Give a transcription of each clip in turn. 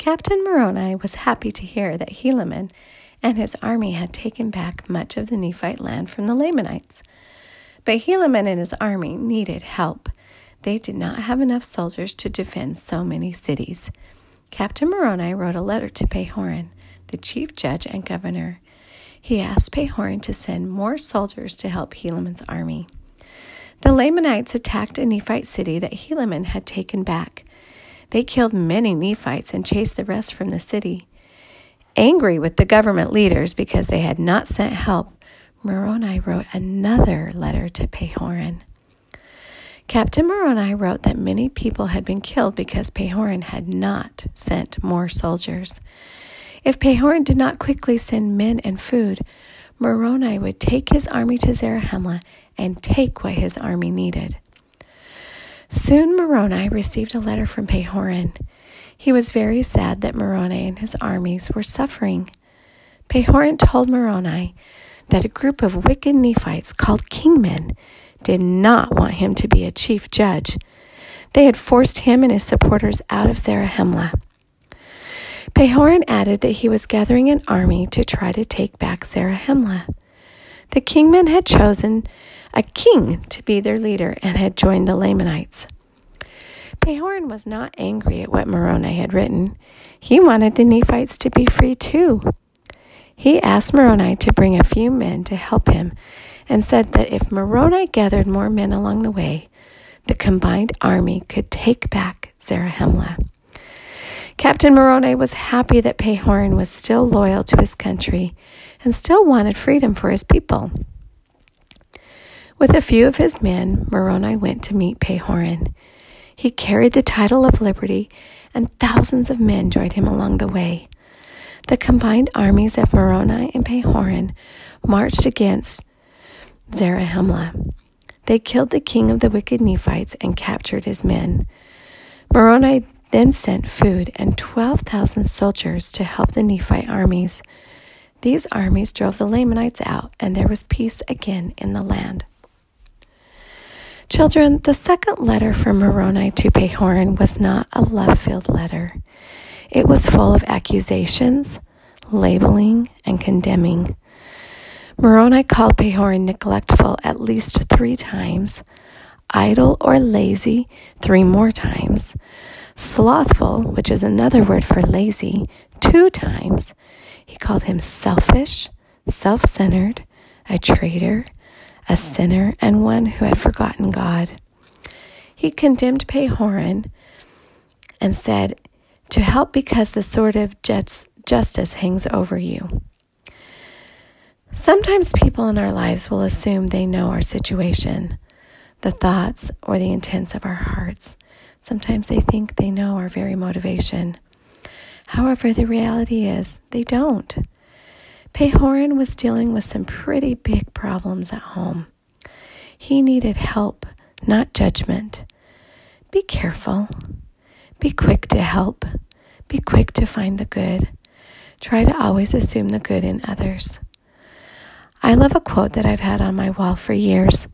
Captain Moroni was happy to hear that Helaman and his army had taken back much of the Nephite land from the Lamanites. But Helaman and his army needed help. They did not have enough soldiers to defend so many cities. Captain Moroni wrote a letter to Pahoran, the chief judge and governor. He asked Pahoran to send more soldiers to help Helaman's army. The Lamanites attacked a Nephite city that Helaman had taken back. They killed many Nephites and chased the rest from the city. Angry with the government leaders because they had not sent help, Moroni wrote another letter to Pahoran. Captain Moroni wrote that many people had been killed because Pahoran had not sent more soldiers. If Pahoran did not quickly send men and food, Moroni would take his army to Zarahemla and take what his army needed. Soon Moroni received a letter from Pahoran. He was very sad that Moroni and his armies were suffering. Pahoran told Moroni that a group of wicked Nephites called kingmen did not want him to be a chief judge. They had forced him and his supporters out of Zarahemla. Pahoran added that he was gathering an army to try to take back Zarahemla. The kingmen had chosen a king to be their leader and had joined the Lamanites. Pahoran was not angry at what Moroni had written. He wanted the Nephites to be free too. He asked Moroni to bring a few men to help him and said that if Moroni gathered more men along the way, the combined army could take back Zarahemla. Captain Moroni was happy that Pahoran was still loyal to his country and still wanted freedom for his people. With a few of his men, Moroni went to meet Pahoran. He carried the title of liberty, and thousands of men joined him along the way. The combined armies of Moroni and Pahoran marched against Zarahemla. They killed the king of the wicked Nephites and captured his men. Moroni then sent food and 12,000 soldiers to help the Nephite armies. These armies drove the Lamanites out, and there was peace again in the land. Children, the second letter from Moroni to Pahoran was not a love filled letter. It was full of accusations, labeling, and condemning. Moroni called Pahoran neglectful at least three times, idle or lazy three more times, slothful, which is another word for lazy, two times. He called him selfish, self centered, a traitor, a sinner, and one who had forgotten God. He condemned Pahoran and said, To help because the sword of justice hangs over you. Sometimes people in our lives will assume they know our situation, the thoughts or the intents of our hearts. Sometimes they think they know our very motivation. However, the reality is they don't. Pahoran was dealing with some pretty big problems at home. He needed help, not judgment. Be careful. Be quick to help. Be quick to find the good. Try to always assume the good in others. I love a quote that I've had on my wall for years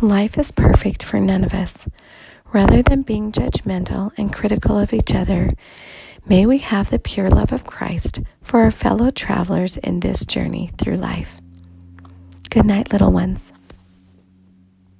Life is perfect for none of us. Rather than being judgmental and critical of each other, may we have the pure love of Christ for our fellow travelers in this journey through life. Good night, little ones.